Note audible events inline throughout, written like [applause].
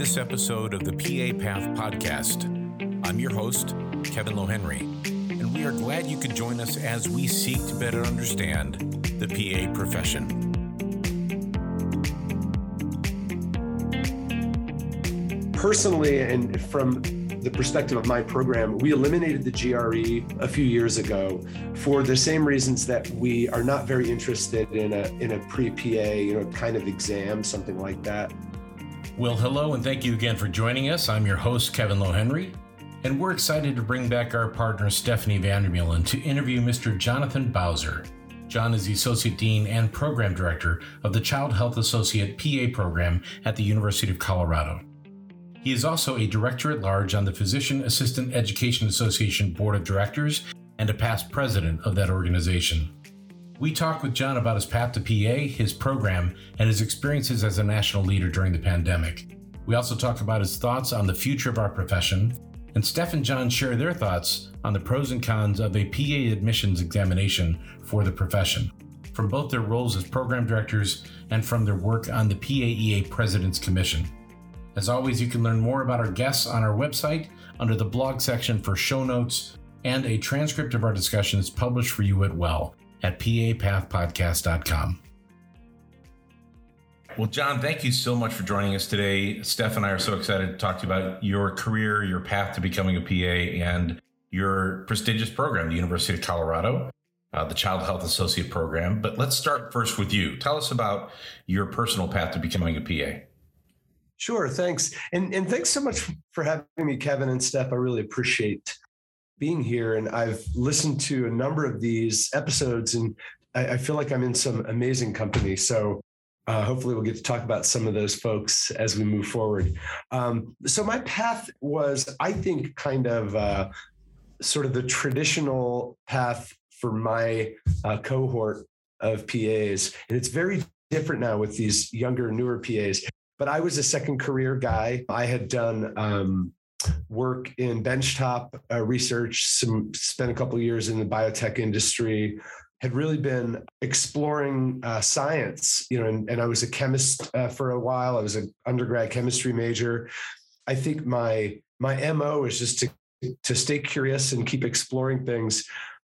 this episode of the PA Path Podcast. I'm your host, Kevin Lohenry, and we are glad you could join us as we seek to better understand the PA profession. Personally, and from the perspective of my program, we eliminated the GRE a few years ago for the same reasons that we are not very interested in a in a pre-PA, you know, kind of exam, something like that. Well, hello, and thank you again for joining us. I'm your host, Kevin Lohenry, and we're excited to bring back our partner, Stephanie Vandermeulen, to interview Mr. Jonathan Bowser. Jon is the Associate Dean and Program Director of the Child Health Associate PA program at the University of Colorado. He is also a director at large on the Physician Assistant Education Association Board of Directors and a past president of that organization. We talk with Jon about his path to PA, his program, and his experiences as a national leader during the pandemic. We also talk about his thoughts on the future of our profession, and Steph and Jon share their thoughts on the pros and cons of a PA admissions examination for the profession, from both their roles as program directors and from their work on the PAEA President's Commission. As always, you can learn more about our guests on our website under the blog section for show notes, and a transcript of our discussion is published for you at well at papathpodcast.com. Well, Jon, thank you so much for joining us today. Steph and I are so excited to talk to you about your career, your path to becoming a PA, and your prestigious program, the University of Colorado, uh, the Child Health Associate Program. But let's start first with you. Tell us about your personal path to becoming a PA. Sure, thanks. And and thanks so much for having me, Kevin and Steph. I really appreciate being here. And I've listened to a number of these episodes and I, I feel like I'm in some amazing company. So uh, hopefully we'll get to talk about some of those folks as we move forward. Um, so my path was, I think, kind of uh, sort of the traditional path for my uh, cohort of PAs. And it's very different now with these younger, newer PAs but I was a second career guy. I had done um, work in benchtop uh, research, some spent a couple years in the biotech industry, had really been exploring uh, science, you know, and, and, I was a chemist uh, for a while. I was an undergrad chemistry major. I think my my mo is just to to stay curious and keep exploring things.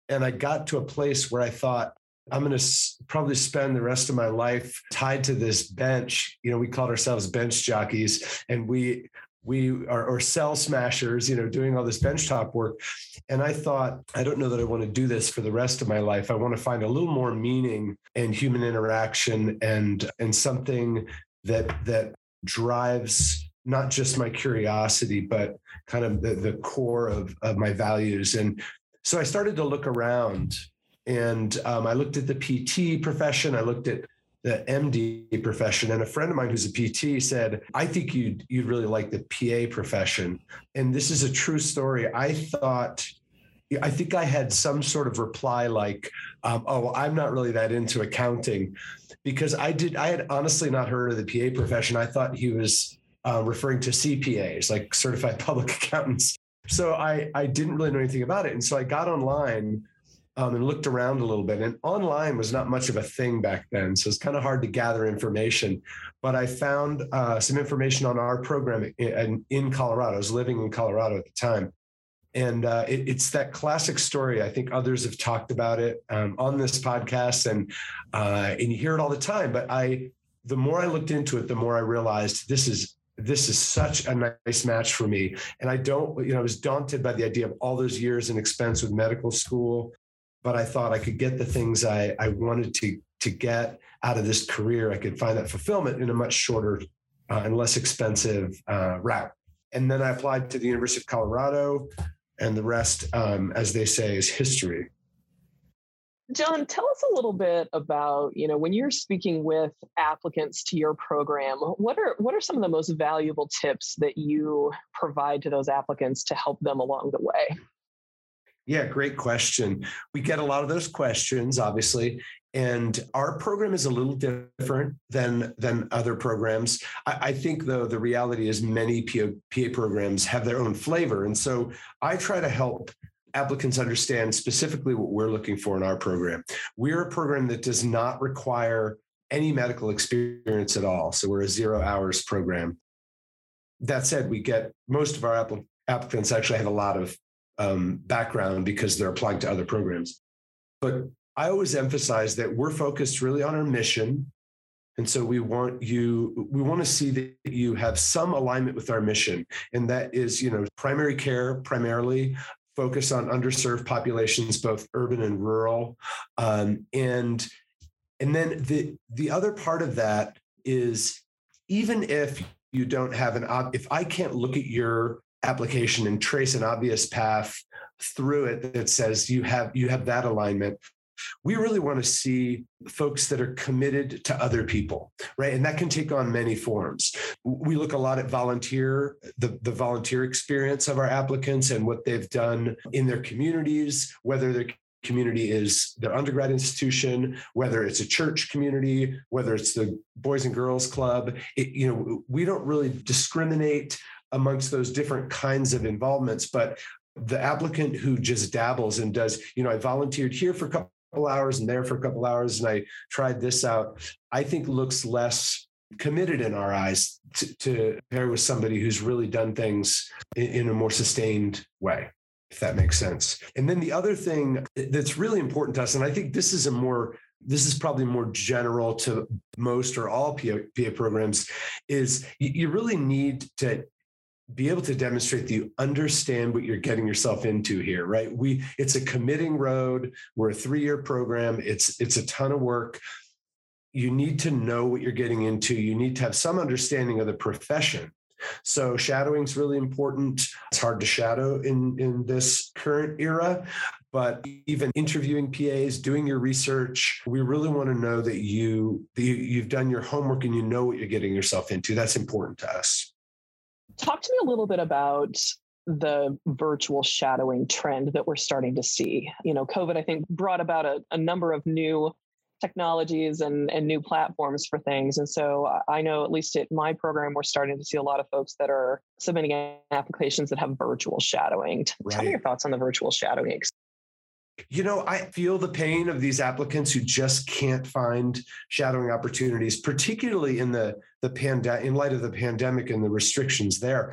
And I got to a place where I thought I'm going to probably spend the rest of my life tied to this bench. You know, we called ourselves bench jockeys, and we we are or cell smashers. You know, doing all this bench top work. And I thought, I don't know that I want to do this for the rest of my life. I want to find a little more meaning in human interaction and and something that that drives not just my curiosity, but kind of the, the core of, of my values. And so I started to look around and um, I looked at the PT profession. I looked at the MD profession, and a friend of mine who's a PT said, "I think you'd you'd really like the PA profession." And this is a true story. I thought. I think I had some sort of reply like, um, "Oh, I'm not really that into accounting," because I did. I had honestly not heard of the PA profession. I thought he was uh, referring to CPAs, like certified [laughs] public accountants. So I I didn't really know anything about it, and so I got online um, and looked around a little bit. And online was not much of a thing back then, so it's kind of hard to gather information. But I found uh, some information on our program in, in, Colorado. I was living in Colorado at the time. And uh, it, it's that classic story. I think others have talked about it um, on this podcast, and uh, and you hear it all the time. But I, the more I looked into it, the more I realized this is this is such a nice match for me. And I don't, you know, I was daunted by the idea of all those years and expense with medical school but I thought I could get the things I, I wanted to to get out of this career. I could find that fulfillment in a much shorter uh, and less expensive uh, route. And then I applied to the University of Colorado, and the rest, um, as they say, is history. Jon, tell us a little bit about, you know, when you're speaking with applicants to your program, what are what are some of the most valuable tips that you provide to those applicants to help them along the way? Yeah, great question. We get a lot of those questions, obviously, and our program is a little different than than other programs. I, I think, though, the reality is many PA, PA programs have their own flavor, and so I try to help applicants understand specifically what we're looking for in our program. We're a program that does not require any medical experience at all, so we're a zero hours program that said, we get most of our applicants actually have a lot of um, background because they're applying to other programs. But I always emphasize that we're focused really on our mission. And so we want you, we want to see that you have some alignment with our mission. And that is, you know, primary care primarily, focus on underserved populations, both urban and rural. Um, and and then the the other part of that is even if you don't have an if I can't look at your application and trace an obvious path through it that says you have you have that alignment. We really want to see folks that are committed to other people right? And that can take on many forms. We look a lot at volunteer the, the volunteer experience of our applicants and what they've done in their communities whether their community is their undergrad institution whether it's a church community whether it's the boys and girls club. It, you know we don't really discriminate amongst those different kinds of involvements but the applicant who just dabbles and does you know i volunteered here for a couple hours and there for a couple hours and I tried this out, I think looks less committed in our eyes to, to pair with somebody who's really done things in, in a more sustained way if that makes sense. And then the other thing that's really important to us, and I think this is a more this is probably more general to most or all PA, PA programs, is you really need to be able to demonstrate that you understand what you're getting yourself into here right? We it's a committing road. We're a three year program. It's it's a ton of work. You need to know what you're getting into. You need to have some understanding of the profession. So shadowing is really important. It's hard to shadow in in this current era but even interviewing PAs, doing your research, we really want to know that you, that you you've done your homework and you know what you're getting yourself into. That's important to us. Talk to me a little bit about the virtual shadowing trend that we're starting to see. You know, COVID, I think, brought about a, a number of new technologies and, and new platforms for things. And so uh, I know, at least at my program, we're starting to see a lot of folks that are submitting applications that have virtual shadowing. Right. Tell me your thoughts on the virtual shadowing you know, I feel the pain of these applicants who just can't find shadowing opportunities, particularly in the the pandemic, in light of the pandemic and the restrictions there.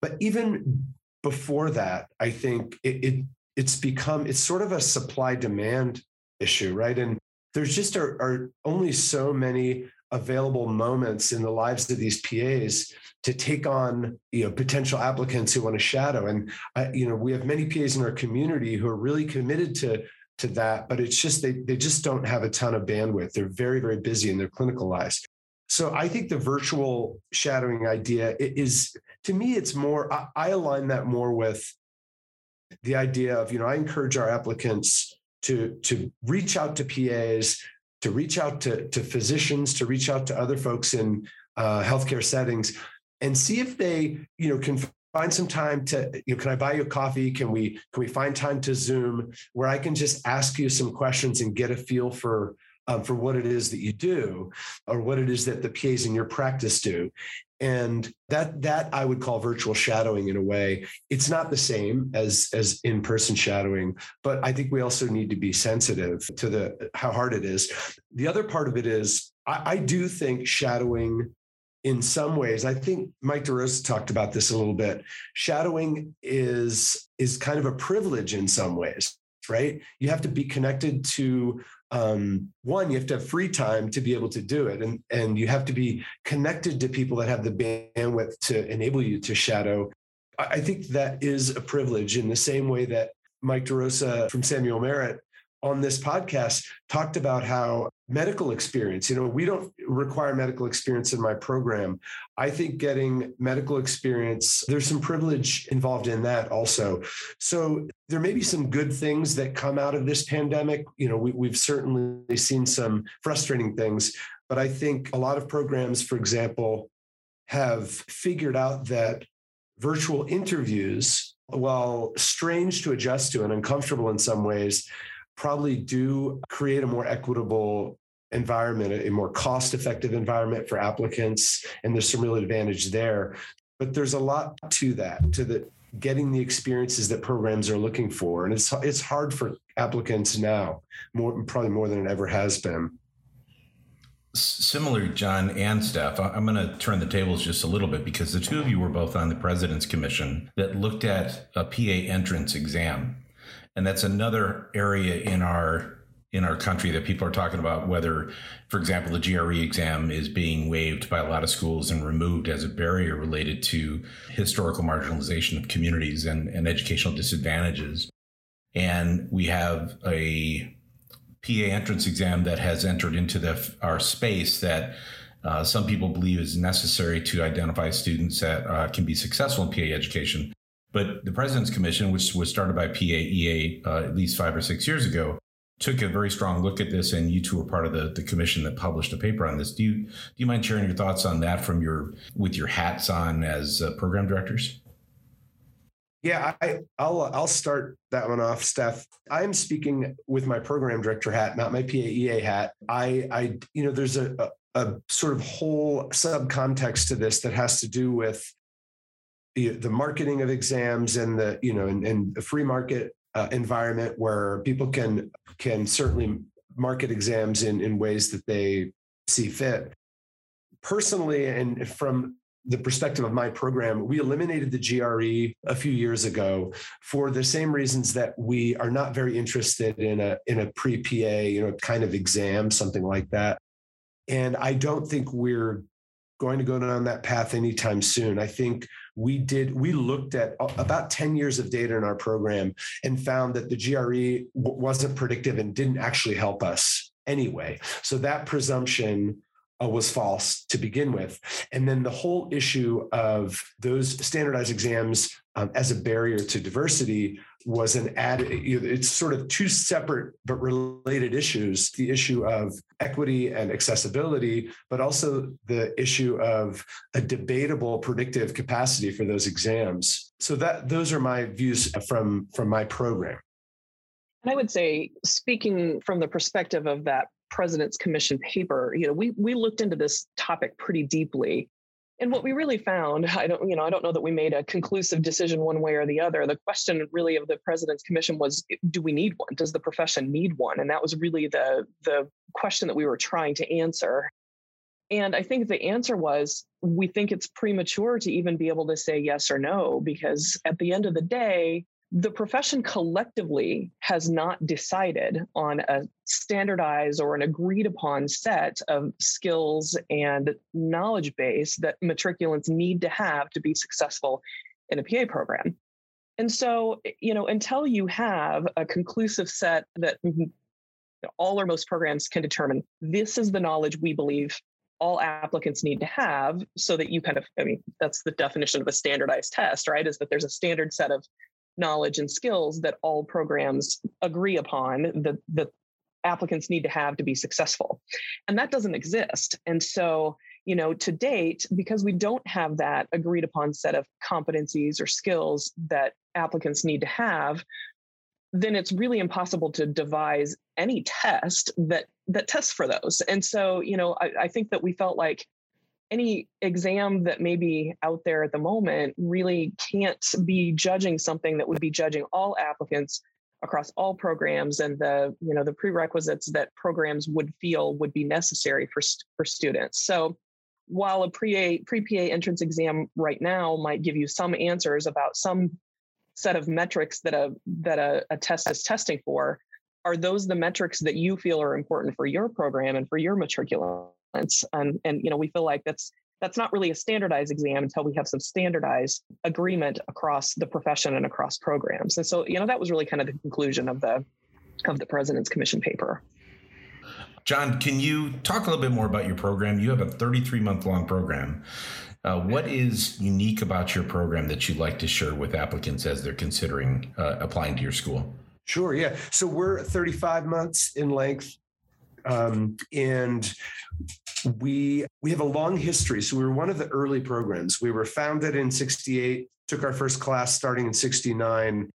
But even before that, I think it, it it's become it's sort of a supply demand issue, right? And there's just are, are only so many available moments in the lives of these PAs to take on you know potential applicants who want to shadow. And I, you know we have many PAs in our community who are really committed to to that but it's just they they just don't have a ton of bandwidth. They're very very busy in their clinical lives. So I think the virtual shadowing idea is to me it's more I, I align that more with the idea of you know I encourage our applicants to to reach out to PAs to reach out to, to physicians, to reach out to other folks in uh, healthcare settings and see if they, you know, can find some time to, you know, can I buy you a coffee? Can we, can we find time to Zoom where I can just ask you some questions and get a feel for, um, for what it is that you do or what it is that the PAs in your practice do. And that that I would call virtual shadowing in a way. It's not the same as as in-person shadowing, but I think we also need to be sensitive to the how hard it is. The other part of it is I, I do think shadowing in some ways i think mike derosa talked about this a little bit shadowing is is kind of a privilege in some ways right? You have to be connected to um, one you have to have free time to be able to do it and and you have to be connected to people that have the bandwidth to enable you to shadow. I think that is a privilege in the same way that mike derosa from samuel merritt on this podcast talked about how medical experience you know we don't require medical experience in my program. I think getting medical experience there's some privilege involved in that also. So there may be some good things that come out of this pandemic. You know we, we've certainly seen some frustrating things but i think a lot of programs for example have figured out that virtual interviews while strange to adjust to and uncomfortable in some ways probably do create a more equitable environment, a more cost effective environment for applicants. And there's some real advantage there. But there's a lot to that, to the getting the experiences that programs are looking for. And it's it's hard for applicants now, more probably more than it ever has been. Similar, John and Steph, I'm going to turn the tables just a little bit because the two of you were both on the President's Commission that looked at a PA entrance exam. And that's another area in our in our country that people are talking about whether, for example, the GRE exam is being waived by a lot of schools and removed as a barrier related to historical marginalization of communities and, and educational disadvantages. And we have a PA entrance exam that has entered into the our space that uh, some people believe is necessary to identify students that uh, can be successful in PA education. But the President's Commission, which was started by PAEA uh, at least five or six years ago, took a very strong look at this, and you two were part of the, the commission that published a paper on this. Do you do you mind sharing your thoughts on that from your with your hats on as uh, program directors? Yeah, I, will I'll start that one off, Steph. I'm speaking with my program director hat, not my PAEA hat. I, I, you know, there's a, a, a sort of whole subcontext to this that has to do with the, marketing of exams and the, you know, and, and the free market uh, environment where people can can certainly market exams in in ways that they see fit. Personally, and from the perspective of my program, we eliminated the GRE a few years ago for the same reasons that we are not very interested in a in a pre-PA, you know, kind of exam, something like that. And I don't think we're going to go down that path anytime soon. I think we did we looked at uh, about 10 years of data in our program and found that the GRE wasn't predictive and didn't actually help us anyway. So that presumption uh, was false to begin with. And then the whole issue of those standardized exams um, as a barrier to diversity was an add it's sort of two separate but related issues the issue of equity and accessibility but also the issue of a debatable predictive capacity for those exams so that those are my views from from my program and I would say, speaking from the perspective of that president's commission paper, you know, we we looked into this topic pretty deeply. And what we really found, I don't, you know, I don't know that we made a conclusive decision one way or the other. The question really of the president's commission was, do we need one? Does the profession need one? And that was really the the question that we were trying to answer. And I think the answer was we think it's premature to even be able to say yes or no, because at the end of the day, the profession collectively has not decided on a standardized or an agreed upon set of skills and knowledge base that matriculants need to have to be successful in a PA program. And so, you know, until you have a conclusive set that mm-hmm, all or most programs can determine this is the knowledge we believe all applicants need to have so that you kind of i mean that's the definition of a standardized test right is that there's a standard set of knowledge and skills that all programs agree upon that the applicants need to have to be successful. And that doesn't exist. And so, you know, to date, because we don't have that agreed upon set of competencies or skills that applicants need to have, then it's really impossible to devise any test that that tests for those. And so, you know, I, I think that we felt like any exam that may be out there at the moment really can't be judging something that would be judging all applicants across all programs and the you know the prerequisites that programs would feel would be necessary for for students. So while a pre pre PA entrance exam right now might give you some answers about some set of metrics that a that a, a test is testing for are those the metrics that you feel are important for your program and for your matriculants? And and you know we feel like that's that's not really a standardized exam until we have some standardized agreement across the profession and across programs. And so you know that was really kind of the conclusion of the of the president's commission paper. Jon can you talk a little bit more about your program? You have a 33 month long program. Uh, what is unique about your program that you'd like to share with applicants as they're considering uh, applying to your school Sure. Yeah. So we're 35 months in length. Um, and we we have a long history. So we were one of the early programs. We were founded in 68, took our first class starting in 69.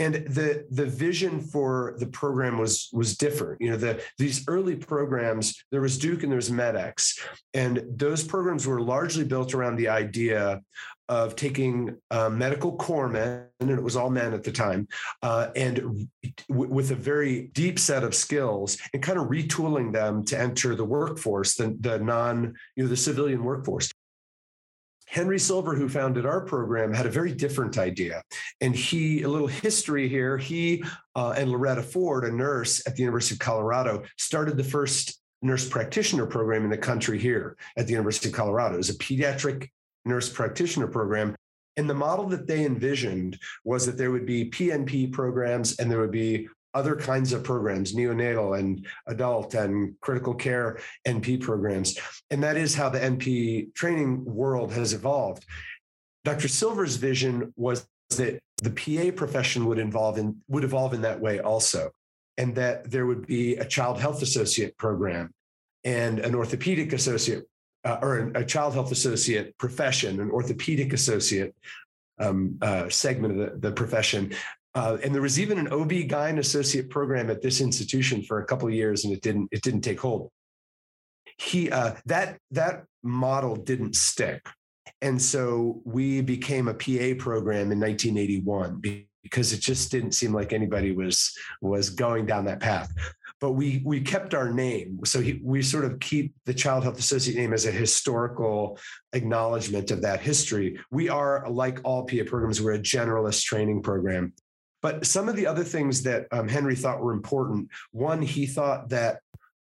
And the the vision for the program was was different you know the these early programs there was duke and there was MEDEX and those programs were largely built around the idea of taking uh, medical corps men, and it was all men at the time, uh, and w- with a very deep set of skills, and kind of retooling them to enter the workforce, the, the non, you know, the civilian workforce. Henry Silver, who founded our program, had a very different idea. And he, a little history here, he uh, and Loretta Ford, a nurse at the University of Colorado, started the first nurse practitioner program in the country here at the University of Colorado. It was a pediatric nurse practitioner program. And the model that they envisioned was that there would be PNP programs and there would be other kinds of programs, neonatal and adult and critical care NP programs. And that is how the NP training world has evolved. Dr. Silver's vision was that the PA profession would involve in would evolve in that way also, and that there would be a child health associate program and an orthopedic associate uh, or a child health associate profession, an orthopedic associate um, uh, segment of the, the profession, uh, and there was even an OB-GYN associate program at this institution for a couple of years, and it didn't it didn't take hold. He uh, that that model didn't stick, and so we became a PA program in 1981 because it just didn't seem like anybody was was going down that path. But we we kept our name, so he, we sort of keep the Child Health Associate name as a historical acknowledgement of that history. We are like all PA programs, we're a generalist training program. But some of the other things that um, Henry thought were important one, he thought that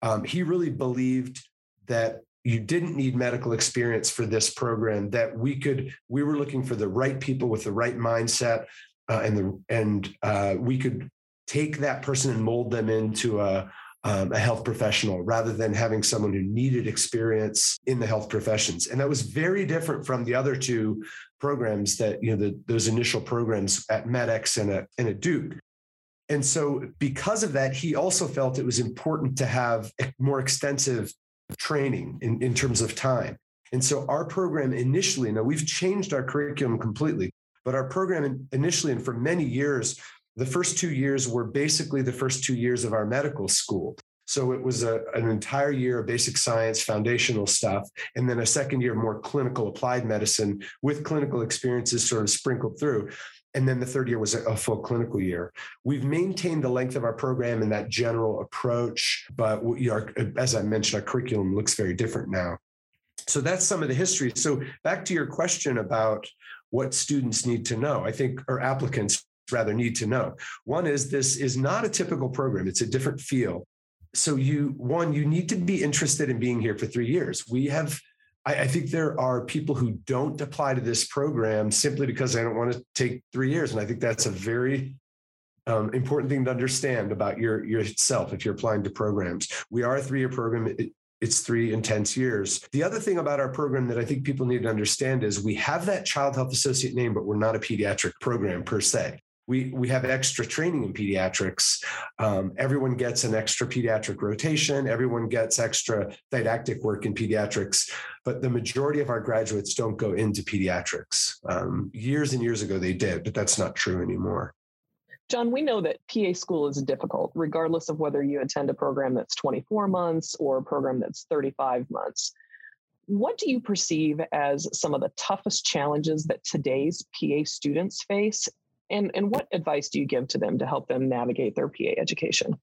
um, he really believed that you didn't need medical experience for this program that we could we were looking for the right people with the right mindset uh, and the and uh, we could take that person and mold them into a um, a health professional rather than having someone who needed experience in the health professions. And that was very different from the other two programs that, you know, the, those initial programs at MEDEX and at, and at Duke. And so, because of that, he also felt it was important to have more extensive training in, in terms of time. And so, our program initially, now we've changed our curriculum completely, but our program initially and for many years the first two years were basically the first two years of our medical school. So it was a, an entire year of basic science, foundational stuff, and then a second year of more clinical applied medicine with clinical experiences sort of sprinkled through. And then the third year was a, full clinical year. We've maintained the length of our program and that general approach, but are, as I mentioned, our curriculum looks very different now. So that's some of the history. So back to your question about what students need to know, I think, or applicants rather need to know. One is this is not a typical program, it's a different feel. So, you, one, you need to be interested in being here for three years. We have I, I, think there are people who don't apply to this program simply because they don't want to take three years. And I think that's a very um, important thing to understand about your yourself if you're applying to programs. We are a three-year program. It, it's three intense years. The other thing about our program that I think people need to understand is we have that child health associate name, but we're not a pediatric program per se we we have extra training in pediatrics. Um, everyone gets an extra pediatric rotation. Everyone gets extra didactic work in pediatrics, but the majority of our graduates don't go into pediatrics. Um, years and years ago they did, but that's not true anymore. Jon, we know that PA school is difficult, regardless of whether you attend a program that's 24 months or a program that's 35 months. What do you perceive as some of the toughest challenges that today's PA students face? And, and what advice do you give to them to help them navigate their PA education?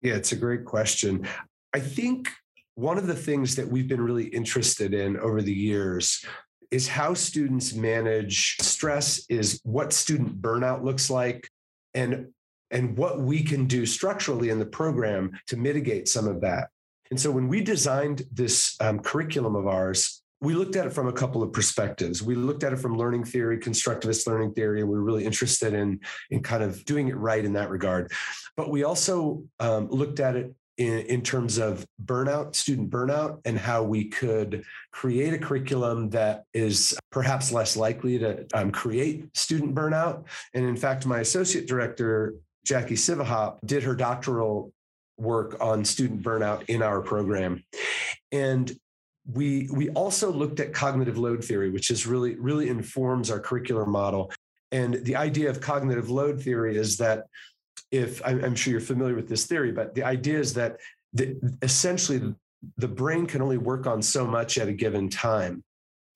Yeah, it's a great question. I think one of the things that we've been really interested in over the years is how students manage stress, is what student burnout looks like, and and what we can do structurally in the program to mitigate some of that. And so when we designed this um, curriculum of ours, we looked at it from a couple of perspectives. We looked at it from learning theory, constructivist learning theory, and we are really interested in, in kind of doing it right in that regard. But we also um, looked at it in, in, terms of burnout, student burnout, and how we could create a curriculum that is perhaps less likely to um, create student burnout. And in fact, my associate director, Jackie Sivahop, did her doctoral work on student burnout in our program. And we we also looked at cognitive load theory which is really really informs our curricular model And the idea of cognitive load theory is that if I'm sure you're familiar with this theory, but the idea is that the, essentially the brain can only work on so much at a given time.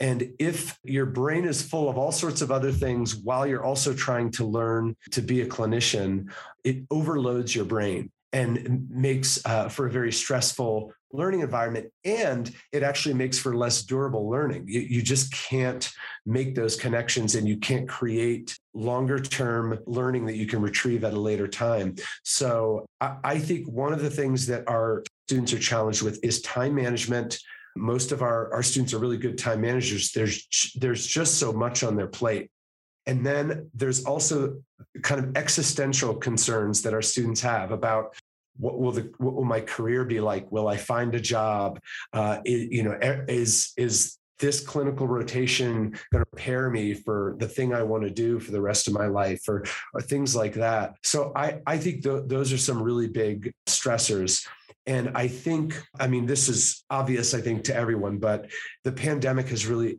And if your brain is full of all sorts of other things while you're also trying to learn to be a clinician, it overloads your brain and makes uh, for a very stressful learning environment and it actually makes for less durable learning. You, you just can't make those connections and you can't create longer term learning that you can retrieve at a later time. So I, I think one of the things that our students are challenged with is time management. Most of our, our students are really good time managers. There's there's just so much on their plate and then there's also kind of existential concerns that our students have about what will the what will my career be like? Will I find a job? Uh, you know, is is this clinical rotation going to prepare me for the thing I want to do for the rest of my life, or, or things like that? So I I think th- those are some really big stressors. And I think, I mean, this is obvious, I think, to everyone, but the pandemic has really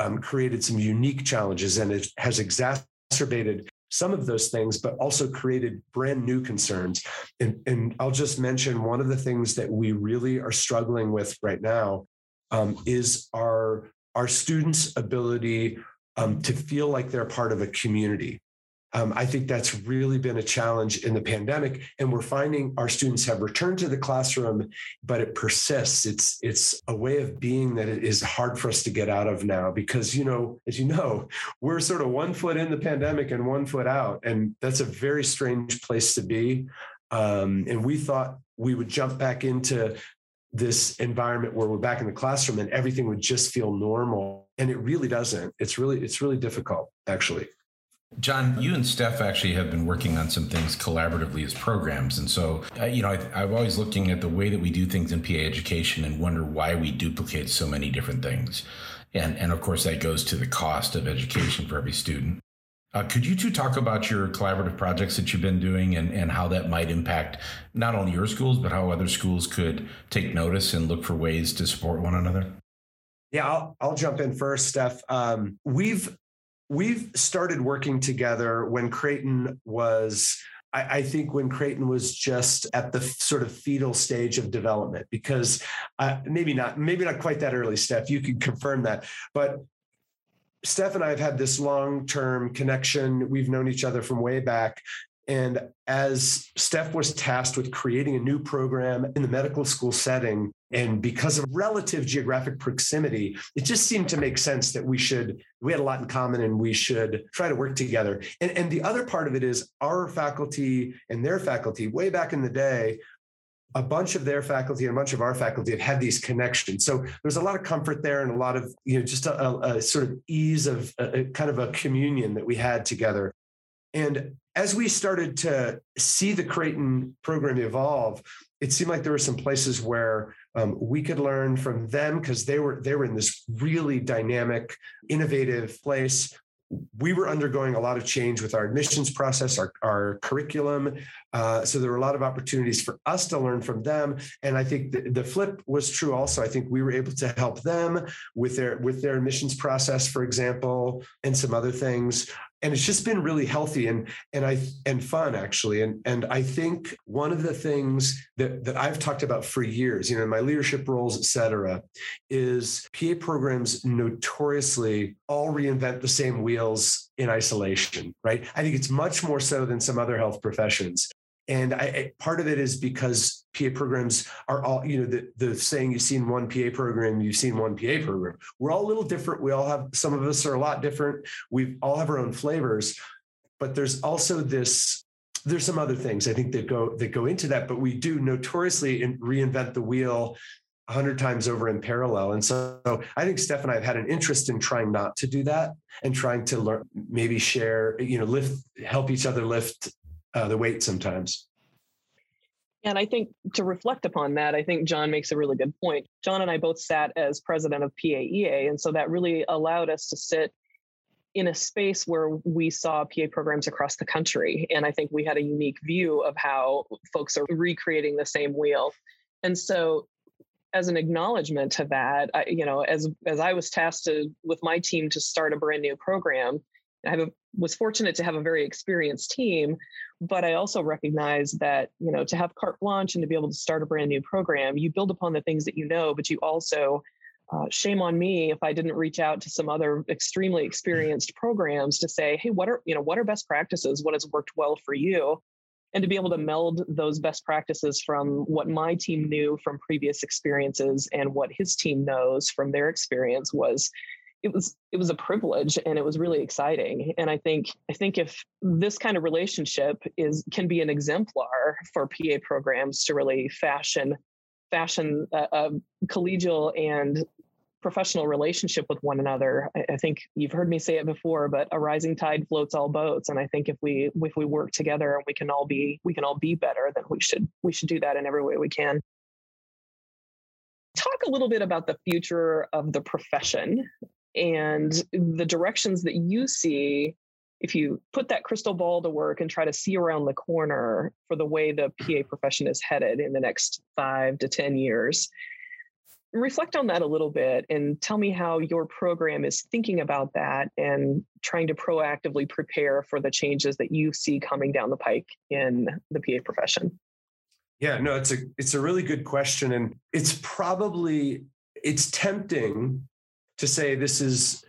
um, created some unique challenges and it has exacerbated some of those things, but also created brand new concerns. And, and I'll just mention one of the things that we really are struggling with right now um, is our, our students' ability um, to feel like they're part of a community. Um, I think that's really been a challenge in the pandemic, and we're finding our students have returned to the classroom, but it persists. It's it's a way of being that it is hard for us to get out of now because you know, as you know, we're sort of one foot in the pandemic and one foot out, and that's a very strange place to be. Um, and we thought we would jump back into this environment where we're back in the classroom and everything would just feel normal, and it really doesn't. It's really it's really difficult, actually. Jon, you and Steph actually have been working on some things collaboratively as programs. And so, you know, I, am always looking at the way that we do things in PA education and wonder why we duplicate so many different things. And, and of course, that goes to the cost of education for every student. Uh, could you two talk about your collaborative projects that you've been doing and, and how that might impact not only your schools, but how other schools could take notice and look for ways to support one another? Yeah, I'll, I'll jump in first, Steph. Um, we've we've started working together when Creighton was I, think when Creighton was just at the sort of fetal stage of development, because uh, maybe not, maybe not quite that early, Steph. You can confirm that, but Steph and I have had this long-term connection. We've known each other from way back. And as Steph was tasked with creating a new program in the medical school setting, and because of relative geographic proximity, it just seemed to make sense that we should, we had a lot in common and we should try to work together. And, and the other part of it is our faculty and their faculty, way back in the day, a bunch of their faculty and a bunch of our faculty have had these connections. So there's a lot of comfort there and a lot of, you know, just a, a, a sort of ease of a, kind of a communion that we had together. And as we started to see the Creighton program evolve, it seemed like there were some places where um, we could learn from them because they were they were in this really dynamic, innovative place. We were undergoing a lot of change with our admissions process, our, our curriculum. Uh, so there were a lot of opportunities for us to learn from them. And I think the, the flip was true also. I think we were able to help them with their with their admissions process, for example, and some other things and it's just been really healthy and and I and fun actually. And and I think one of the things that that I've talked about for years, you know, in my leadership roles, et cetera, is PA programs notoriously all reinvent the same wheels in isolation, right? I think it's much more so than some other health professions. And I, part of it is because PA programs are all, you know, the, the saying you've seen one PA program, you've seen one PA program. We're all a little different. We all have, some of us are a lot different. We all have our own flavors, but there's also this there's some other things I think that go that go into that, but we do notoriously reinvent the wheel a hundred times over in parallel. And so I think Steph and I have had an interest in trying not to do that and trying to learn, maybe share, you know, lift, help each other lift uh, the weight sometimes. And I think to reflect upon that, I think Jon makes a really good point. Jon and I both sat as president of PAEA. And so that really allowed us to sit in a space where we saw PA programs across the country. And I think we had a unique view of how folks are recreating the same wheel. And so as an acknowledgement to that, I, you know, as as I was tasked to, with my team to start a brand new program, I was fortunate to have a very experienced team, but I also recognize that you know to have carte blanche and to be able to start a brand new program, you build upon the things that you know, but you also uh, shame on me if I didn't reach out to some other extremely experienced programs to say, hey, what are you know what are best practices? What has worked well for you? And to be able to meld those best practices from what my team knew from previous experiences and what his team knows from their experience was it was it was a privilege and it was really exciting and i think i think if this kind of relationship is can be an exemplar for pa programs to really fashion fashion a, a collegial and professional relationship with one another. I, I, think you've heard me say it before, but a rising tide floats all boats. And I think if we if we work together and we can all be we can all be better, then we should we should do that in every way we can. Talk a little bit about the future of the profession and the directions that you see if you put that crystal ball to work and try to see around the corner for the way the mm-hmm. PA profession is headed in the next five to 10 years, reflect on that a little bit and tell me how your program is thinking about that and trying to proactively prepare for the changes that you see coming down the pike in the PA profession. Yeah, no, it's a it's a really good question and it's probably it's tempting to say this is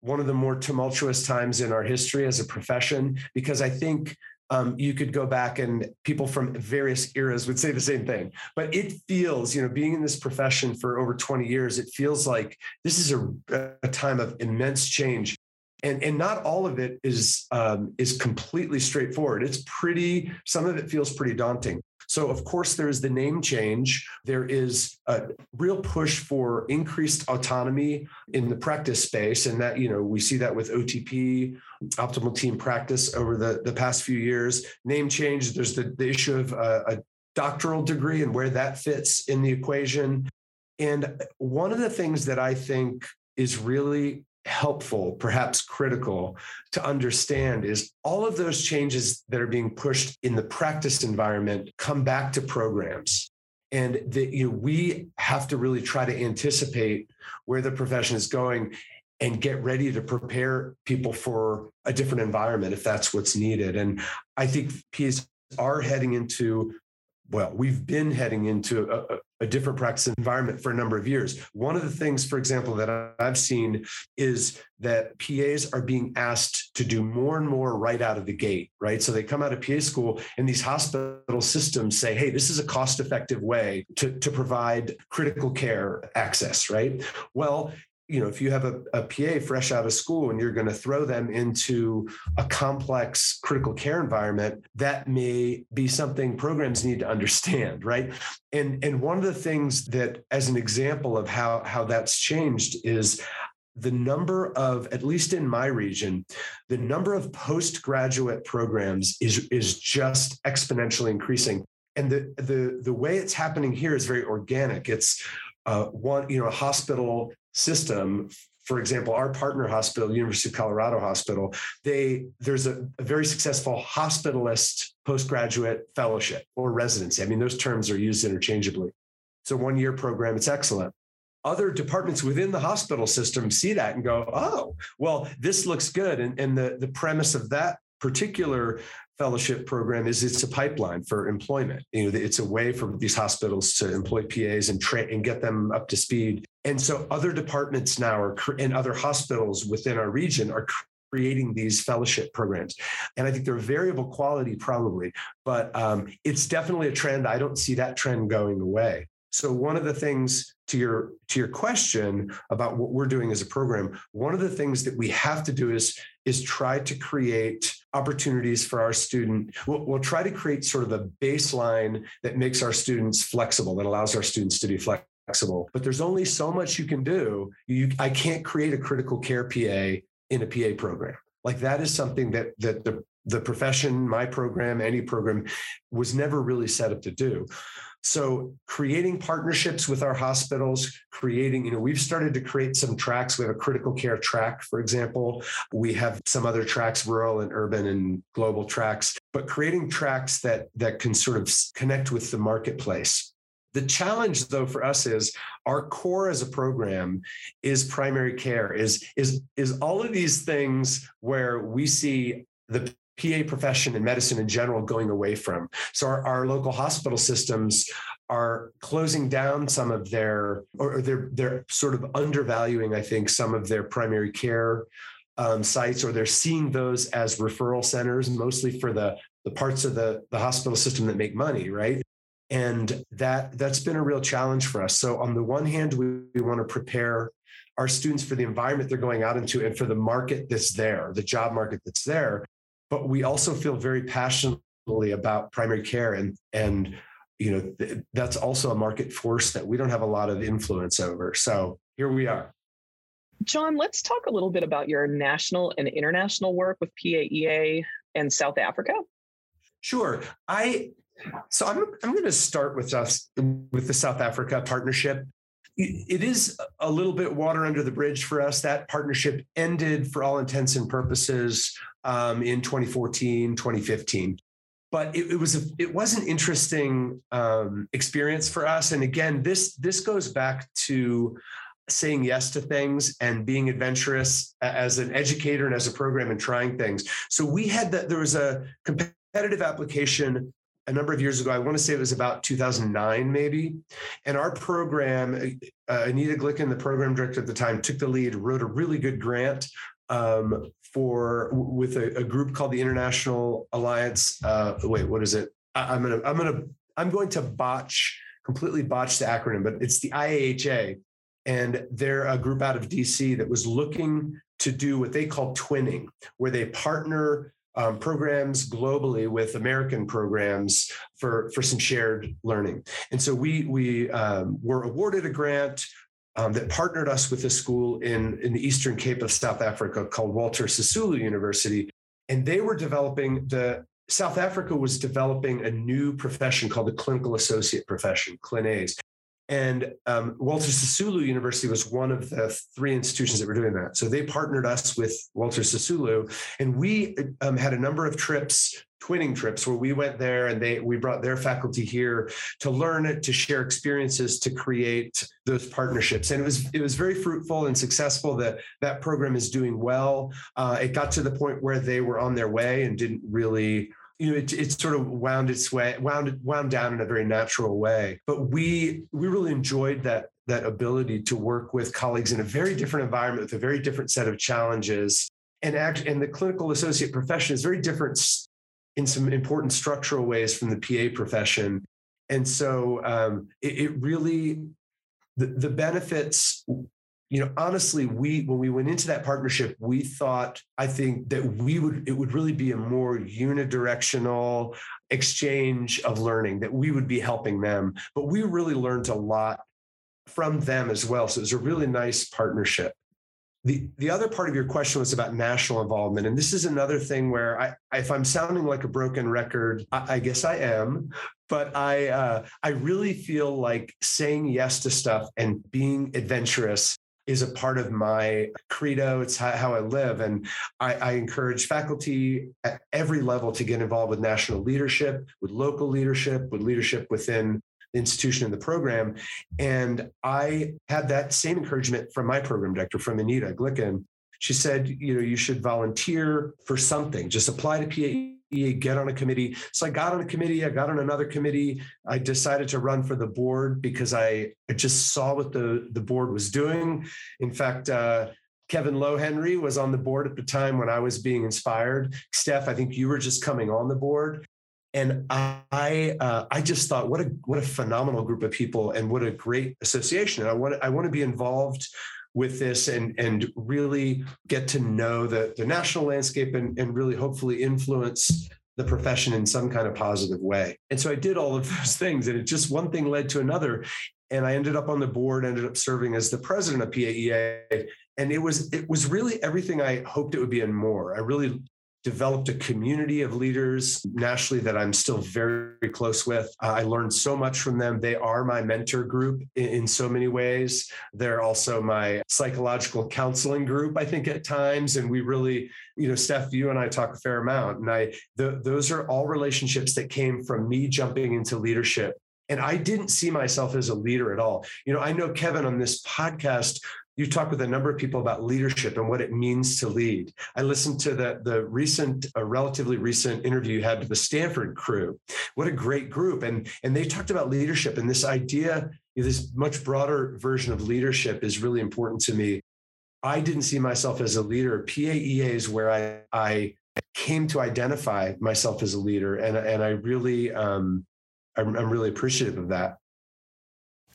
one of the more tumultuous times in our history as a profession because I think um, you could go back and people from various eras would say the same thing. But it feels, you know, being in this profession for over 20 years, it feels like this is a, a time of immense change. And, and not all of it is um, is completely straightforward. It's pretty. Some of it feels pretty daunting. So, of course, there's the name change. There is a real push for increased autonomy in the practice space. And that, you know, we see that with OTP, optimal team practice over the, the past few years. Name change, there's the, the issue of a, a doctoral degree and where that fits in the equation. And one of the things that I think is really helpful, perhaps critical to understand is all of those changes that are being pushed in the practice environment come back to programs. And that you know, we have to really try to anticipate where the profession is going and get ready to prepare people for a different environment if that's what's needed. And I think PAs are heading into well, we've been heading into a, a, different practice environment for a number of years. One of the things, for example, that I've seen is that PAs are being asked to do more and more right out of the gate, right? So they come out of PA school and these hospital systems say, hey, this is a cost effective way to, to provide critical care access, right? Well, you know, if you have a, a, PA fresh out of school and you're going to throw them into a complex critical care environment, that may be something programs need to understand, [laughs] right? And and one of the things that, as an example of how how that's changed, is the number of at least in my region the number of postgraduate programs is is just exponentially increasing and the the the way it's happening here is very organic it's uh, one, you know, a hospital system for example, our partner hospital, University of Colorado Hospital, they there's a, a, very successful hospitalist postgraduate fellowship or residency. I mean, those terms are used interchangeably. It's a one-year program. It's excellent. Other departments within the hospital system see that and go, oh, well, this looks good. And, and the, the premise of that particular fellowship program is it's a pipeline for employment. You know, it's a way for these hospitals to employ PAs and train and get them up to speed. And so other departments now are and other hospitals within our region are creating these fellowship programs. And I think they're variable quality probably, but um, it's definitely a trend. I don't see that trend going away. So one of the things to your to your question about what we're doing as a program, one of the things that we have to do is is try to create opportunities for our student. We'll, we'll try to create sort of a baseline that makes our students flexible, that allows our students to be flexible. But there's only so much you can do. You, I can't create a critical care PA in a PA program. Like that is something that that the the profession, my program, any program was never really set up to do. So creating partnerships with our hospitals, creating, you know, we've started to create some tracks. We have a critical care track, for example. We have some other tracks, rural and urban and global tracks, but creating tracks that that can sort of connect with the marketplace The challenge though for us is our core as a program is primary care is is is all of these things where we see the PA profession and medicine in general going away from. So our, our local hospital systems are closing down some of their or they're they're sort of undervaluing, I think, some of their primary care um, sites, or they're seeing those as referral centers, mostly for the the parts of the the hospital system that make money, right? And that that's been a real challenge for us. So on the one hand, we, we want to prepare our students for the environment they're going out into and for the market that's there, the job market that's there. But we also feel very passionately about primary care and and you know that's also a market force that we don't have a lot of influence over. So here we are. Jon, let's talk a little bit about your national and international work with PAEA and South Africa. Sure. I so I'm I'm going to start with us with the South Africa partnership. It is a little bit water under the bridge for us. That partnership ended for all intents and purposes um, in 2014, 2015 but it, it, was a, it was an interesting um, experience for us. And again, this this goes back to saying yes to things and being adventurous as an educator and as a program and trying things. So we had that there was a competitive application a number of years ago. I want to say it was about 2009, maybe. And our program, uh, Anita Glicken, the program director at the time, took the lead, wrote a really good grant um, for with a, a, group called the International Alliance. Uh, wait, what is it? I, I'm gonna I'm gonna I'm going to botch completely botch the acronym, but it's the IAHA, and they're a group out of DC that was looking to do what they call twinning, where they partner um, programs globally with American programs for, for some shared learning. And so we, we um, were awarded a grant um, that partnered us with a school in, in the Eastern Cape of South Africa called Walter Sisulu University. And they were developing the South Africa was developing a new profession called the clinical associate profession, ClinAs. And um, Walter Sisulu University was one of the three institutions that were doing that. So they partnered us with Walter Sisulu, and we um, had a number of trips, twinning trips, where we went there and they we brought their faculty here to learn it, to share experiences, to create those partnerships. And it was it was very fruitful and successful. That that program is doing well. Uh, it got to the point where they were on their way and didn't really you know, it, it sort of wound its way, wound wound down in a very natural way. But we we really enjoyed that that ability to work with colleagues in a very different environment with a very different set of challenges. And act and the clinical associate profession is very different in some important structural ways from the PA profession. And so um, it, it really the, the benefits you know honestly we when we went into that partnership we thought i think that we would it would really be a more unidirectional exchange of learning that we would be helping them. But we really learned a lot from them as well. So it was a really nice partnership. The, the other part of your question was about national involvement. And this is another thing where I, if I'm sounding like a broken record, I, I guess I am, but I, uh, I really feel like saying yes to stuff and being adventurous is a part of my credo. It's how, I live. And I, I, encourage faculty at every level to get involved with national leadership, with local leadership, with leadership within the institution and the program. And I had that same encouragement from my program director, from Anita Glicken. She said, you know, you should volunteer for something, just apply to PA get on a committee. So I got on a committee, I got on another committee. I decided to run for the board because I, I just saw what the, the board was doing. In fact, uh, Kevin Lohenry was on the board at the time when I was being inspired. Steph, I think you were just coming on the board. And I, uh, I just thought, what a what a phenomenal group of people, and what a great association. And I want I want to be involved with this and and really get to know the, the national landscape and, and really hopefully influence the profession in some kind of positive way. And so I did all of [laughs] those things and it just one thing led to another. And I ended up on the board, ended up serving as the president of PAEA. And it was it was really everything I hoped it would be and more. I really developed a community of leaders nationally that I'm still very close with. Uh, I learned so much from them. They are my mentor group in, in, so many ways. They're also my psychological counseling group, I think, at times. And we really, you know, Steph, you and I talk a fair amount. And I, those are all relationships that came from me jumping into leadership And I didn't see myself as a leader at all. You know, I know Kevin on this podcast, you talk with a number of people about leadership and what it means to lead. I listened to the, the recent, a relatively recent interview you had with the Stanford crew. What a great group. And, and they talked about leadership and this idea, this much broader version of leadership is really important to me. I didn't see myself as a leader. PAEA is where I, I came to identify myself as a leader. And, and I really, um, I'm, I'm really appreciative of that.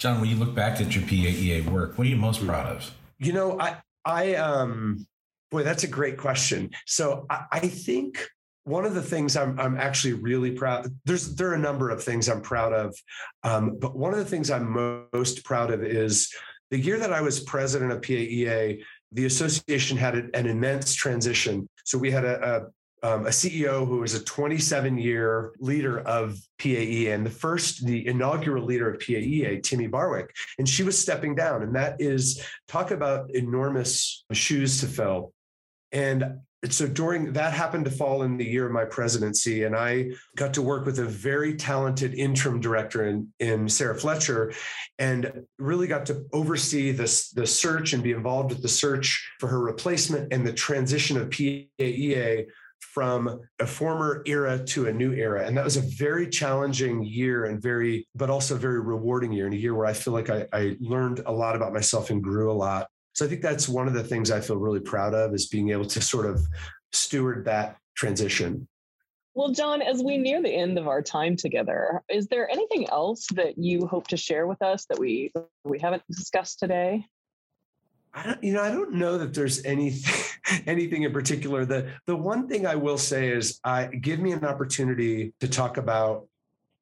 Jon, when you look back at your PAEA work, what are you most proud of? You know, I, I, um, boy, that's a great question. So I, I think one of the things I'm, I'm actually really proud. There's there are a number of things I'm proud of, um, but one of the things I'm most proud of is the year that I was president of PAEA. The association had an immense transition. So we had a, um, a CEO who was a 27 year leader of PAE and the first, the inaugural leader of PAEA, Timi Barwick. And she was stepping down. And that is talk about enormous shoes to fill. And so during that happened to fall in the year of my presidency and i got to work with a very talented interim director in, in sarah fletcher and really got to oversee this the search and be involved with the search for her replacement and the transition of paea from a former era to a new era. And that was a very challenging year and very, but also very rewarding year and a year where I feel like I, I learned a lot about myself and grew a lot. So I think that's one of the things I feel really proud of is being able to sort of steward that transition. Well, Jon, as we near the end of our time together, is there anything else that you hope to share with us that we we haven't discussed today? I don't, you know, I don't know that there's anything, [laughs] anything in particular. The the one thing I will say is, I give me an opportunity to talk about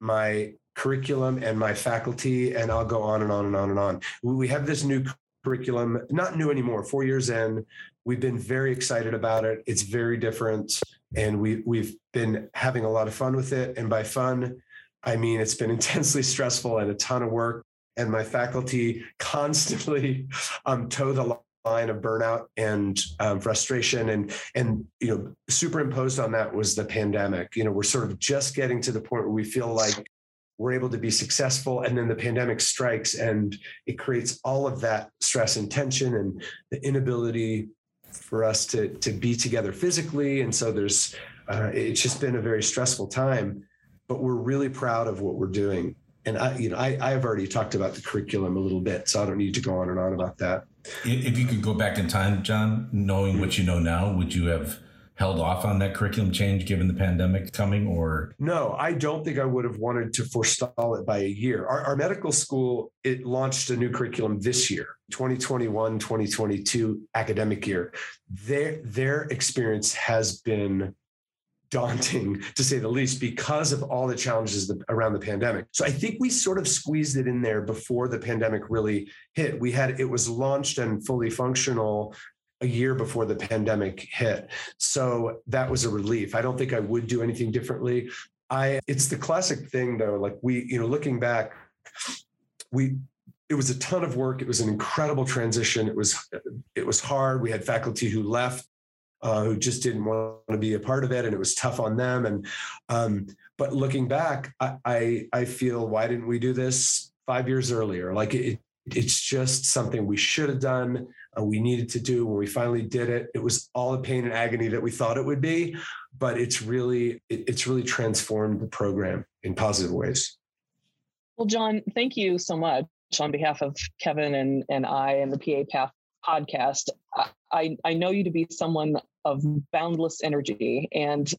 my curriculum and my faculty, and I'll go on and on and on and on. We have this new curriculum, not new anymore. Four years in, we've been very excited about it. It's very different, and we we've been having a lot of fun with it. And by fun, I mean it's been [laughs] intensely stressful and a ton of work and my faculty constantly [laughs] um, toe the line of burnout and um, frustration and and you know superimposed on that was the pandemic. You know we're sort of just getting to the point where we feel like we're able to be successful and then the pandemic strikes and it creates all of that stress and tension and the inability for us to to be together physically. And so there's uh, it's just been a very stressful time but we're really proud of what we're doing and I, you know, I, I've already talked about the curriculum a little bit, so I don't need to go on and on about that. If you could go back in time, Jon, knowing what you know now, would you have held off on that curriculum change given the pandemic coming or? No i don't think i would have wanted to forestall it by a year. Our, our medical school it launched a new curriculum this year 2021 2022 academic year. Their their experience has been daunting to say the least because of all the challenges around the pandemic. So I think we sort of squeezed it in there before the pandemic really hit. We had it was launched and fully functional a year before the pandemic hit. So that was a relief. I don't think I would do anything differently. I it's the classic thing though like we you know looking back we it was a ton of work it was an incredible transition it was it was hard we had faculty who left uh, who just didn't want to be a part of it, and it was tough on them. And um, but looking back, I, I, I feel why didn't we do this five years earlier? Like it, it's just something we should have done. Uh, we needed to do when we finally did it. It was all the pain and agony that we thought it would be, but it's really it, it's really transformed the program in positive ways. Well, Jon, thank you so much on behalf of Kevin and, and I and the PA Path podcast. I, I know you to be someone of boundless energy. And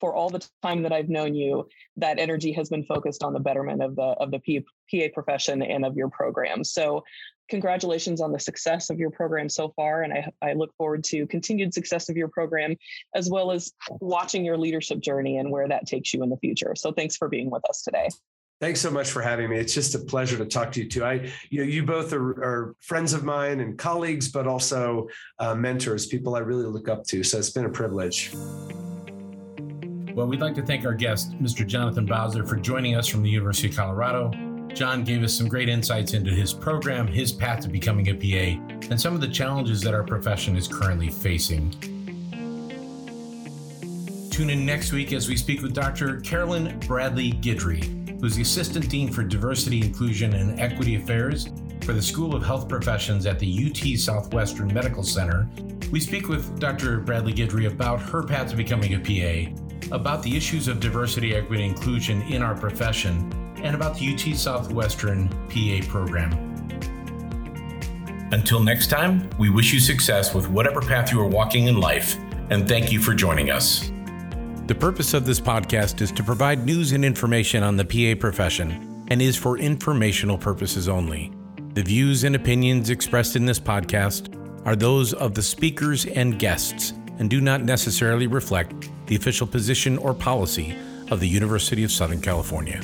for all the time that I've known you, that energy has been focused on the betterment of the of the PA profession and of your program. So congratulations on the success of your program so far. And I, I look forward to continued success of your program, as well as watching your leadership journey and where that takes you in the future. So thanks for being with us today. Thanks so much for having me. It's just a pleasure to talk to you too. I, you know, you both are, are friends of mine and colleagues, but also uh, mentors, people I really look up to. So it's been a privilege. Well, we'd like to thank our guest, Mr. Jonathan Bowser, for joining us from the University of Colorado. Jon gave us some great insights into his program, his path to becoming a PA, and some of the challenges that our profession is currently facing. Tune in next week as we speak with Dr. Carolyn Bradley Guidry who's the Assistant Dean for Diversity, Inclusion, and Equity Affairs for the School of Health Professions at the UT Southwestern Medical Center. We speak with Dr. Bradley Guidry about her path to becoming a PA, about the issues of diversity, equity, and inclusion in our profession, and about the UT Southwestern PA program. Until next time, we wish you success with whatever path you are walking in life, and thank you for joining us. The purpose of this podcast is to provide news and information on the PA profession and is for informational purposes only. The views and opinions expressed in this podcast are those of the speakers and guests and do not necessarily reflect the official position or policy of the University of Southern California.